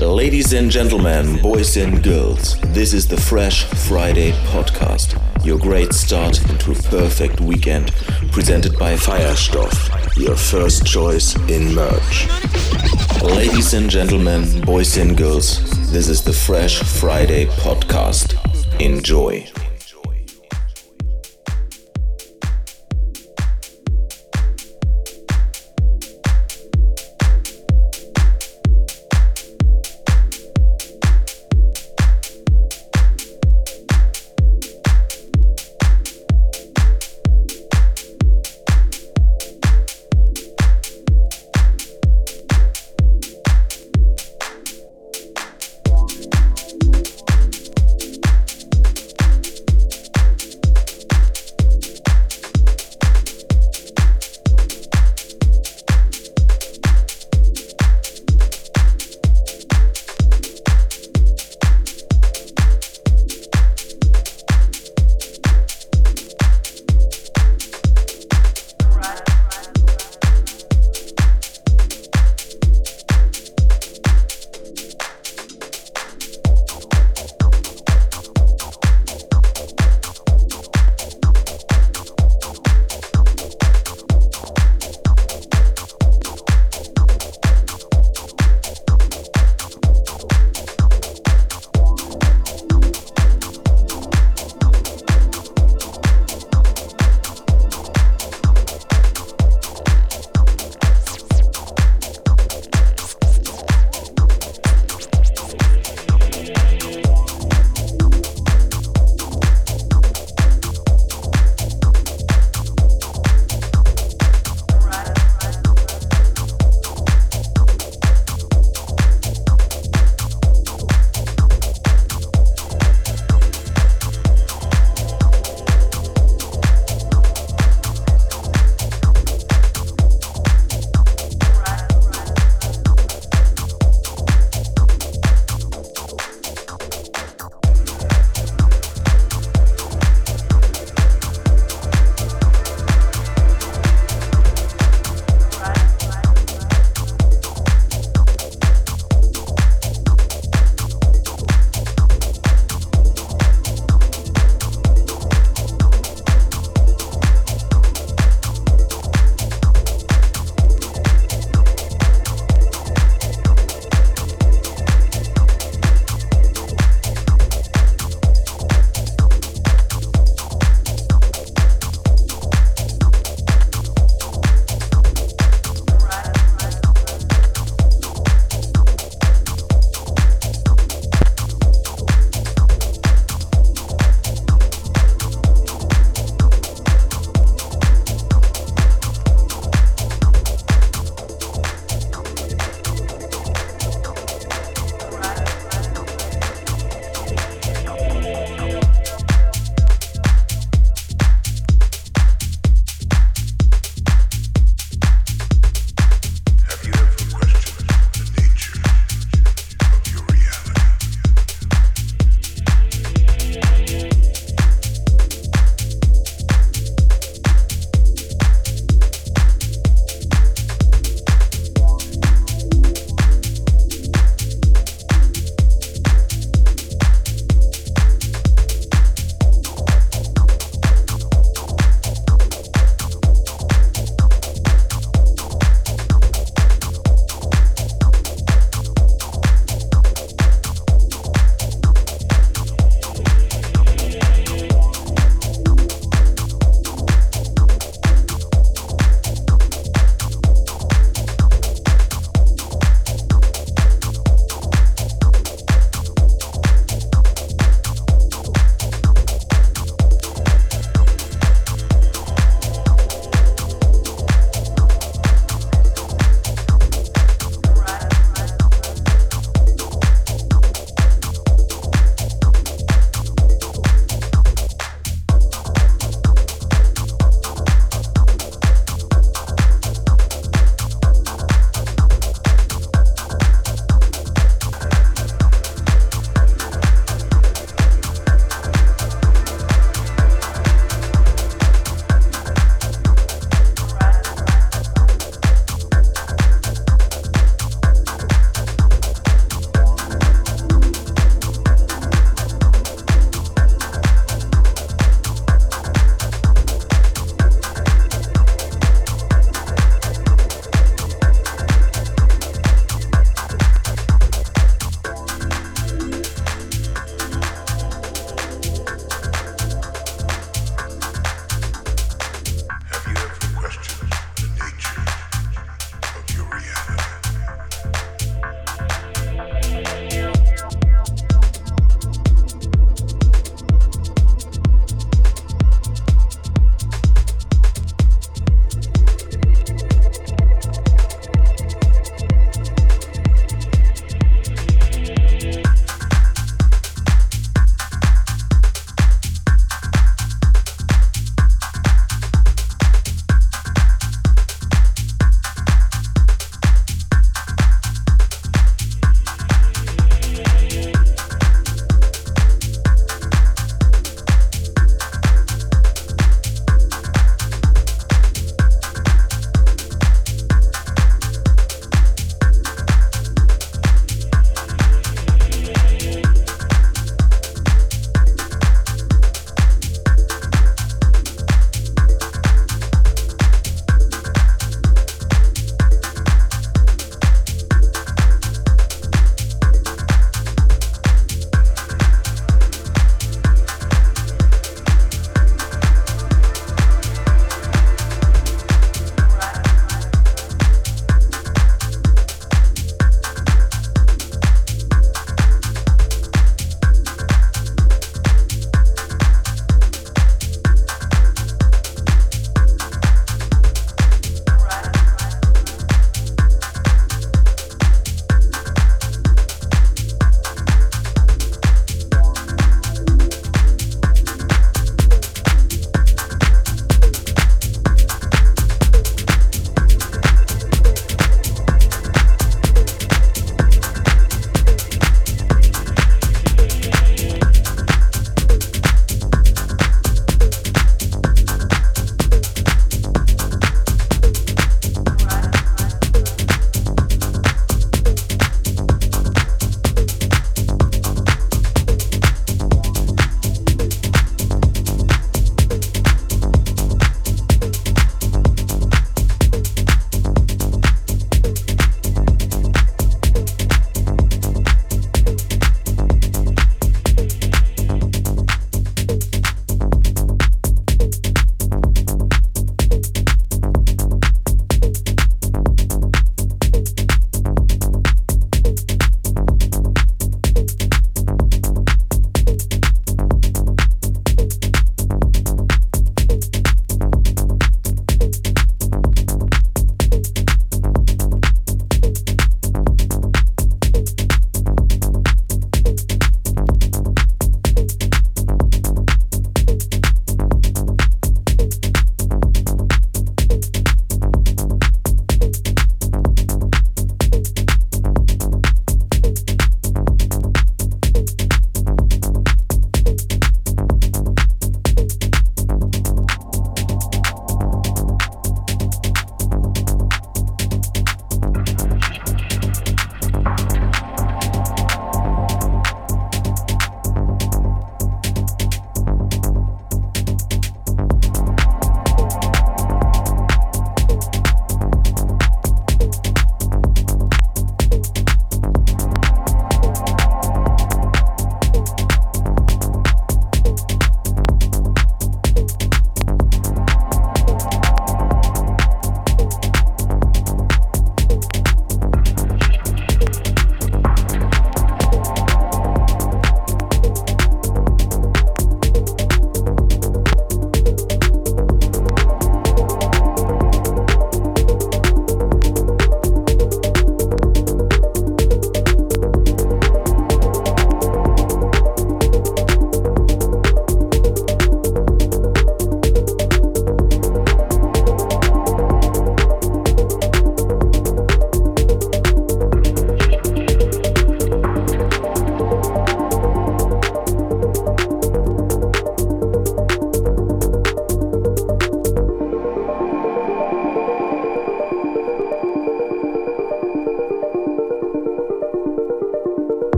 Ladies and gentlemen, boys and girls, this is the Fresh Friday podcast. Your great start into a perfect weekend, presented by Feierstoff, your first choice in merch. Ladies and gentlemen, boys and girls, this is the Fresh Friday podcast. Enjoy.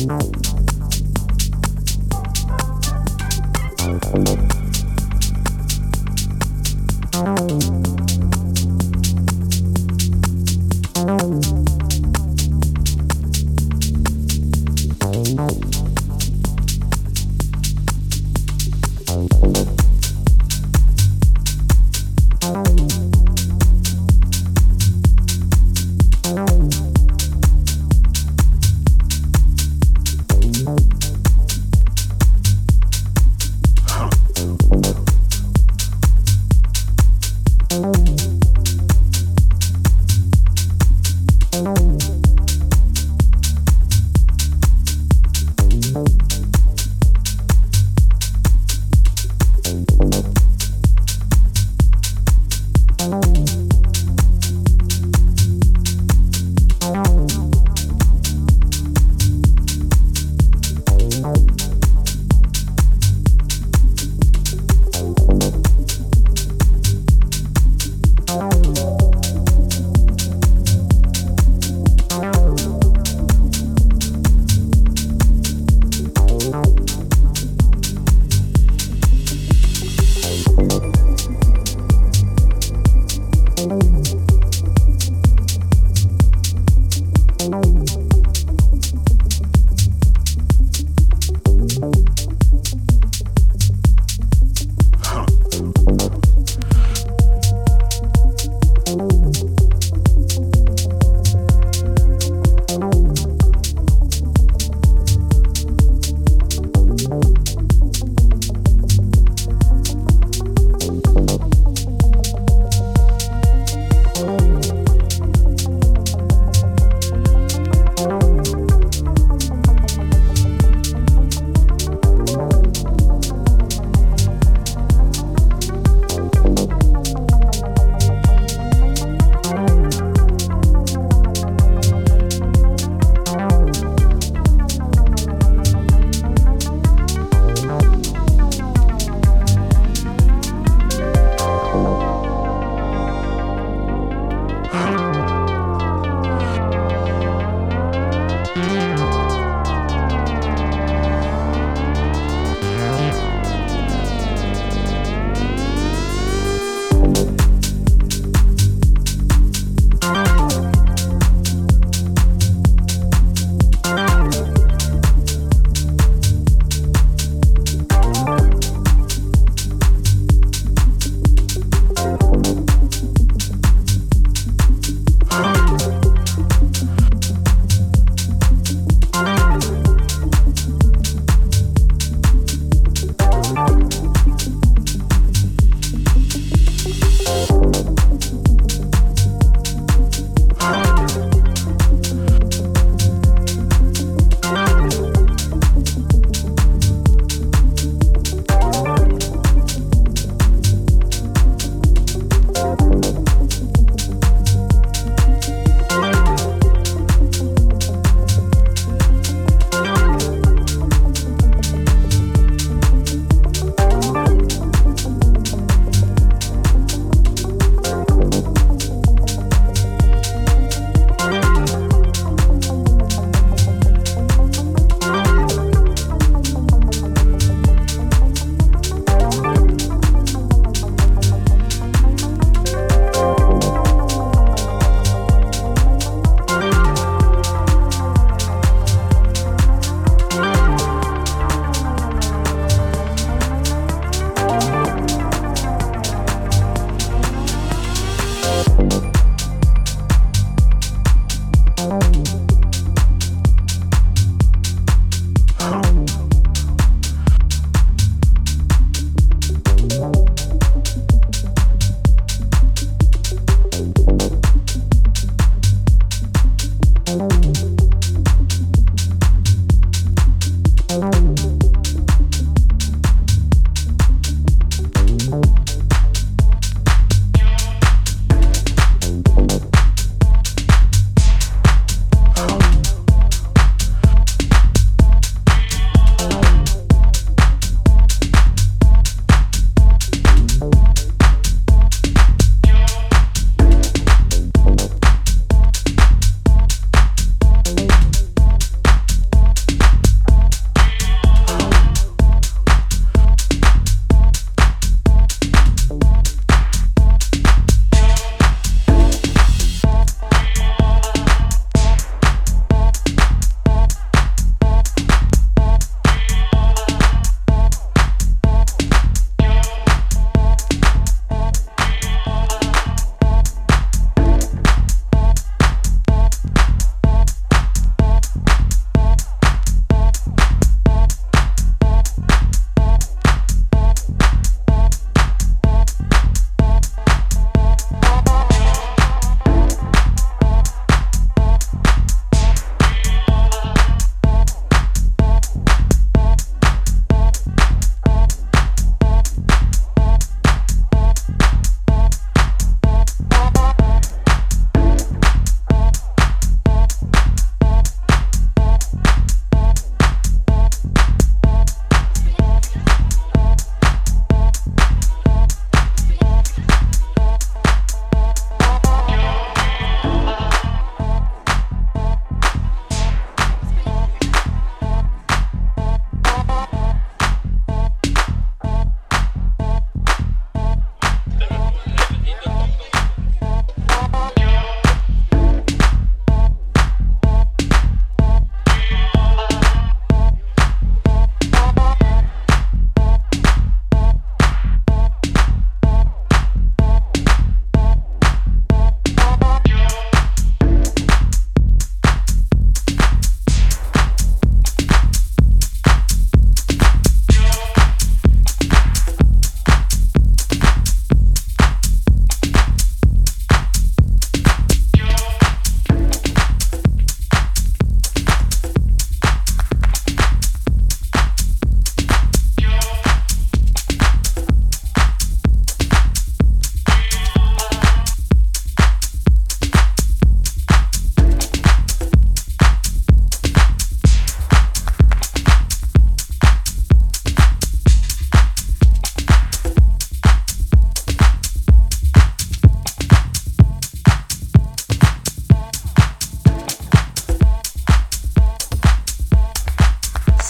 no.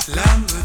Lambert.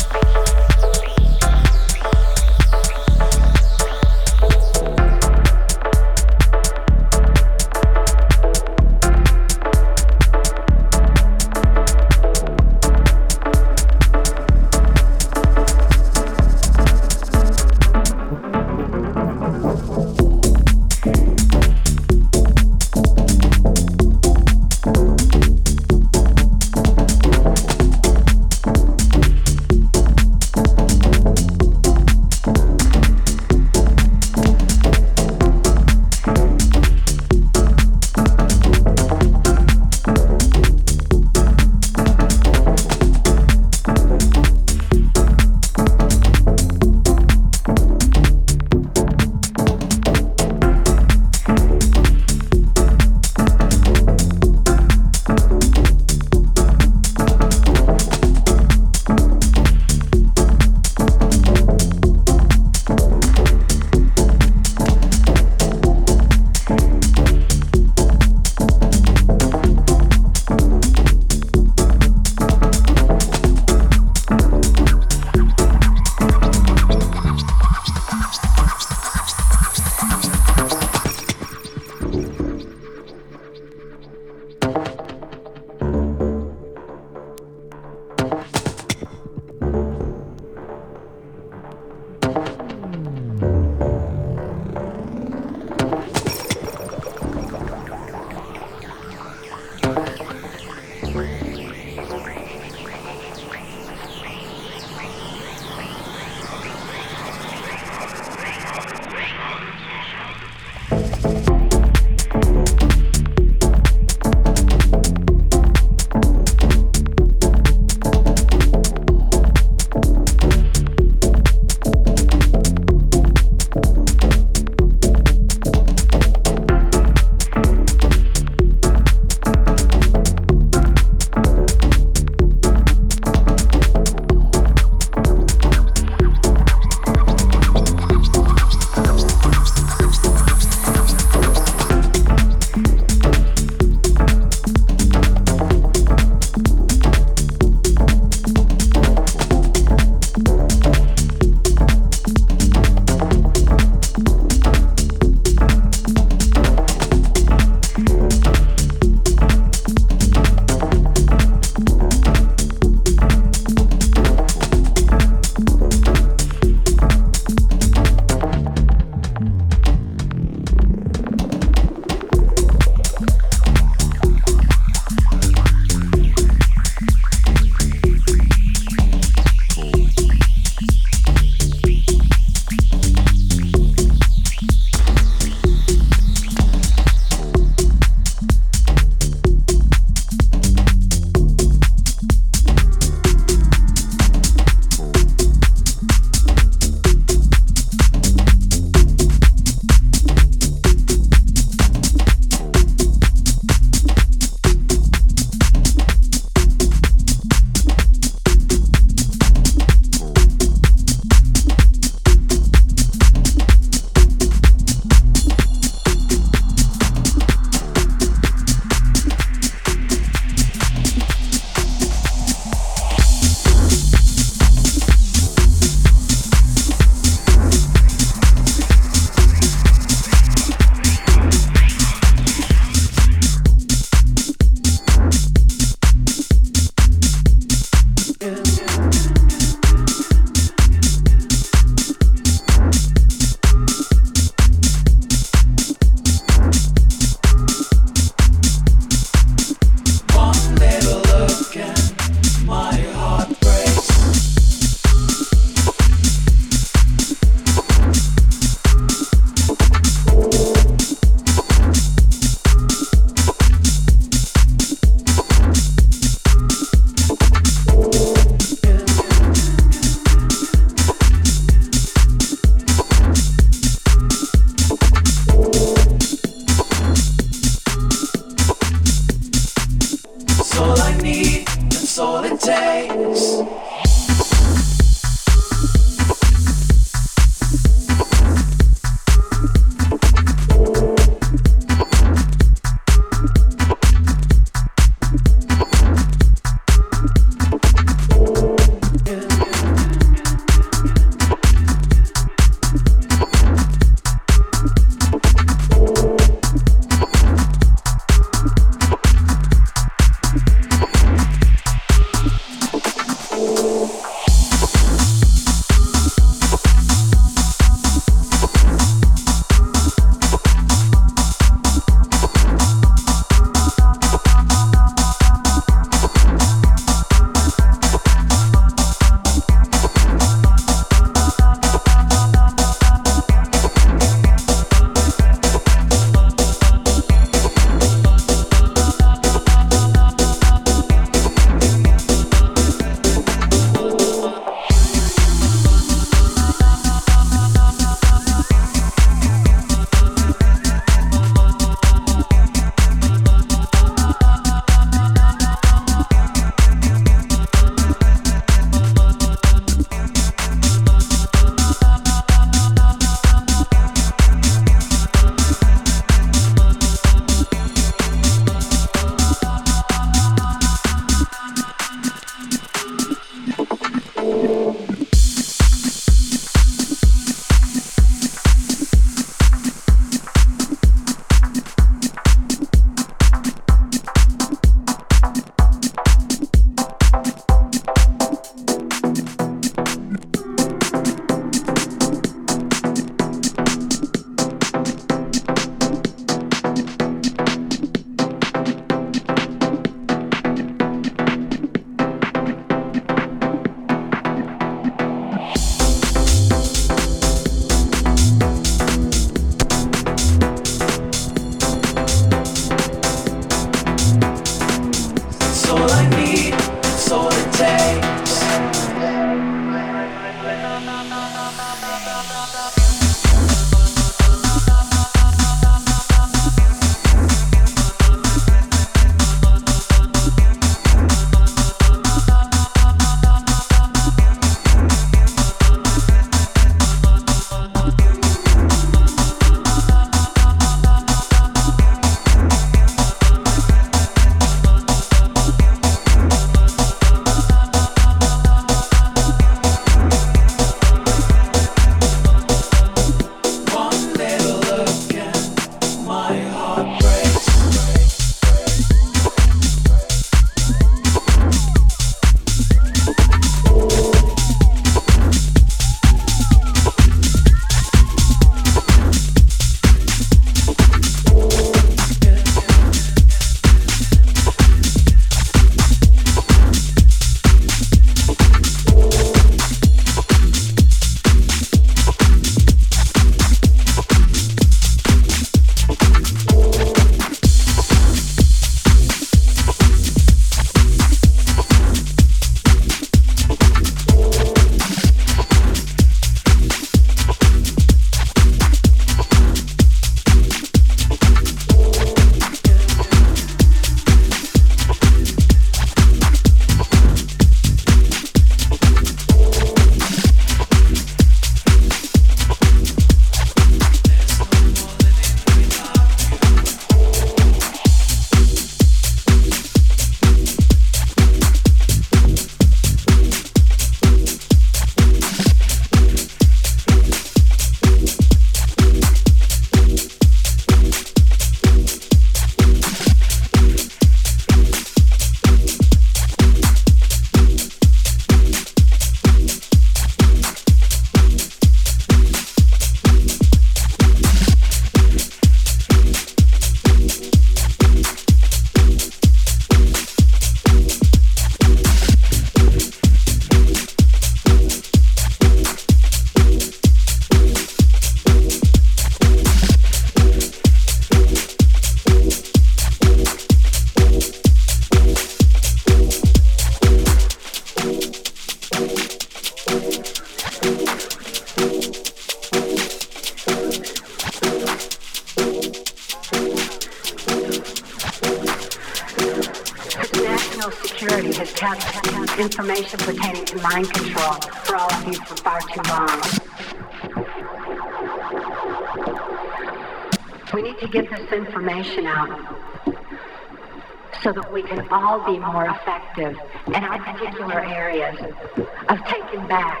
Back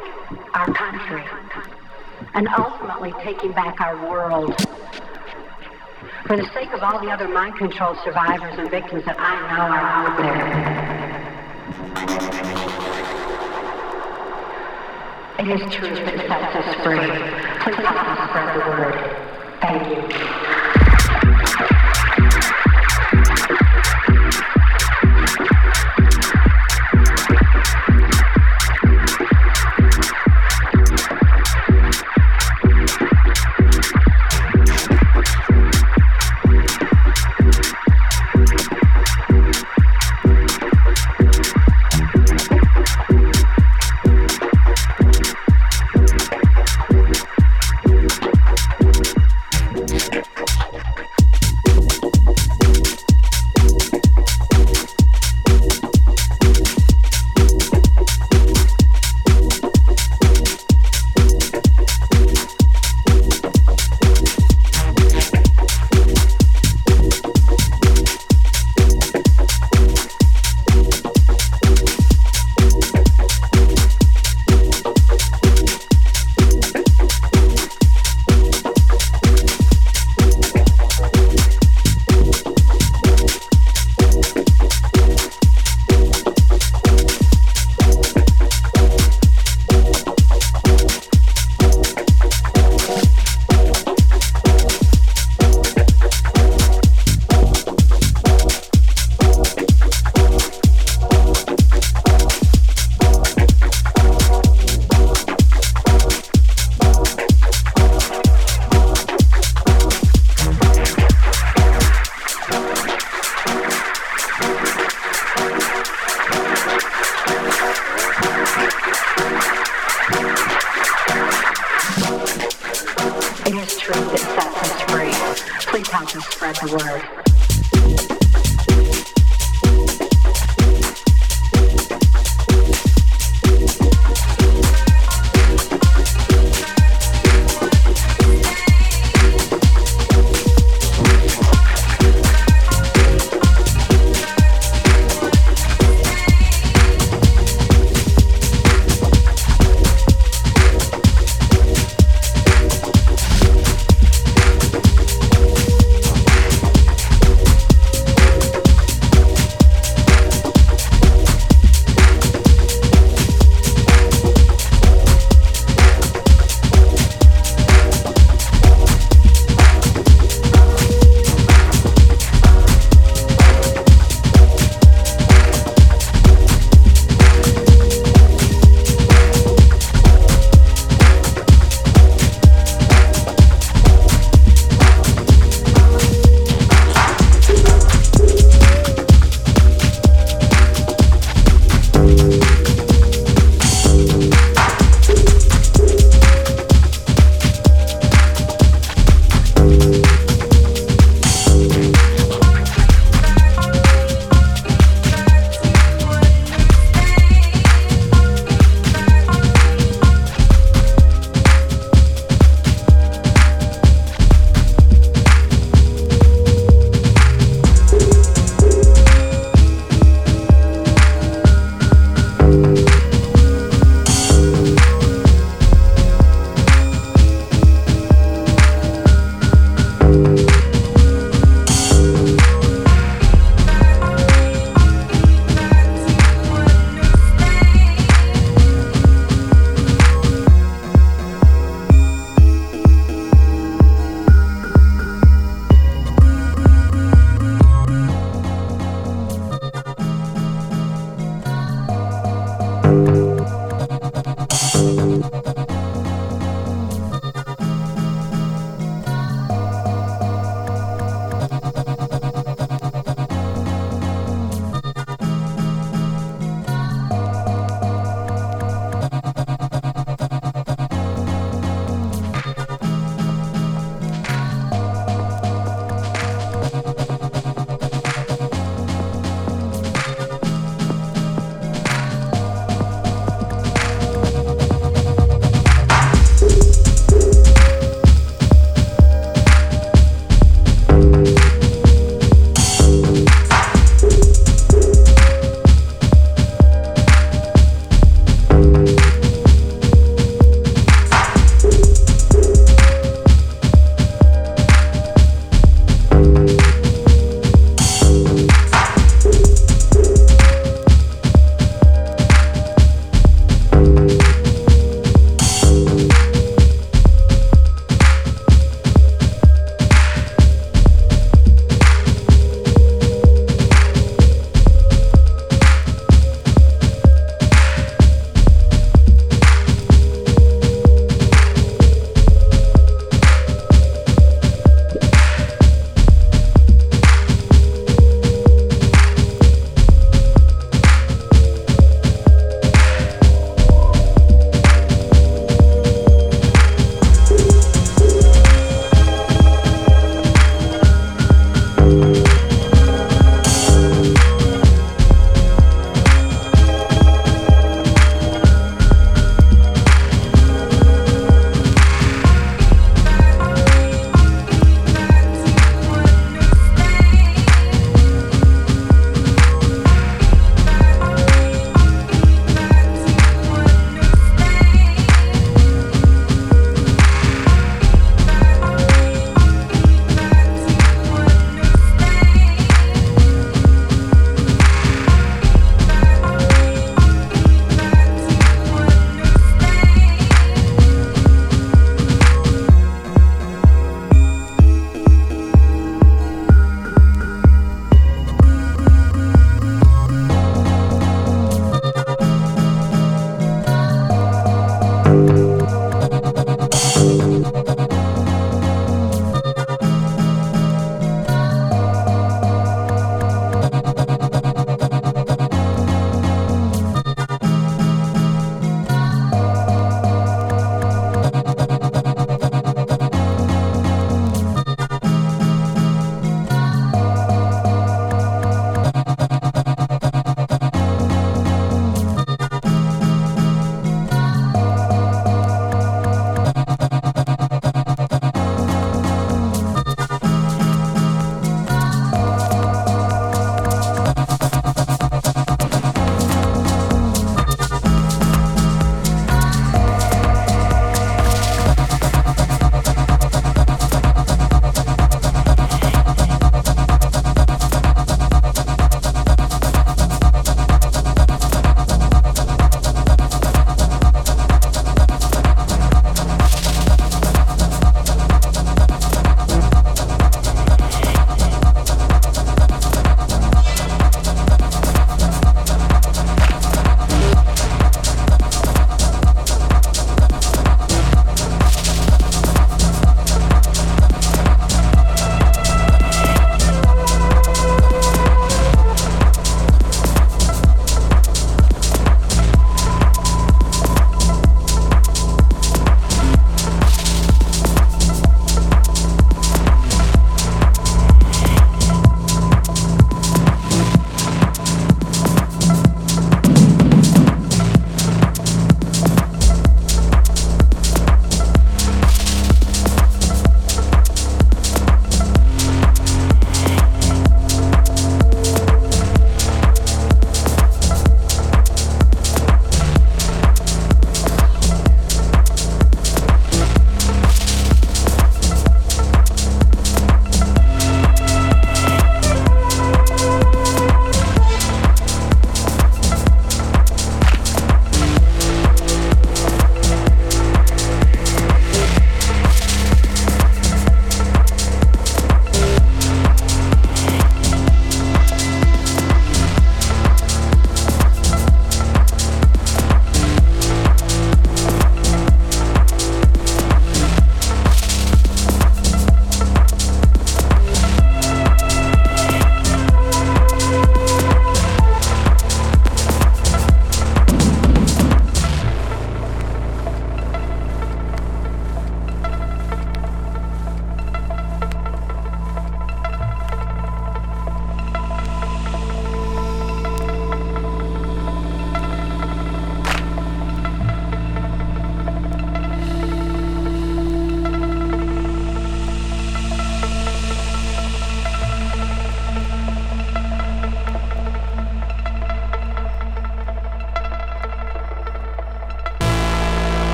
our country and ultimately taking back our world. For the sake of all the other mind control survivors and victims that I know are out there. It is truth that sets us free. Please help us spread the word. Thank you.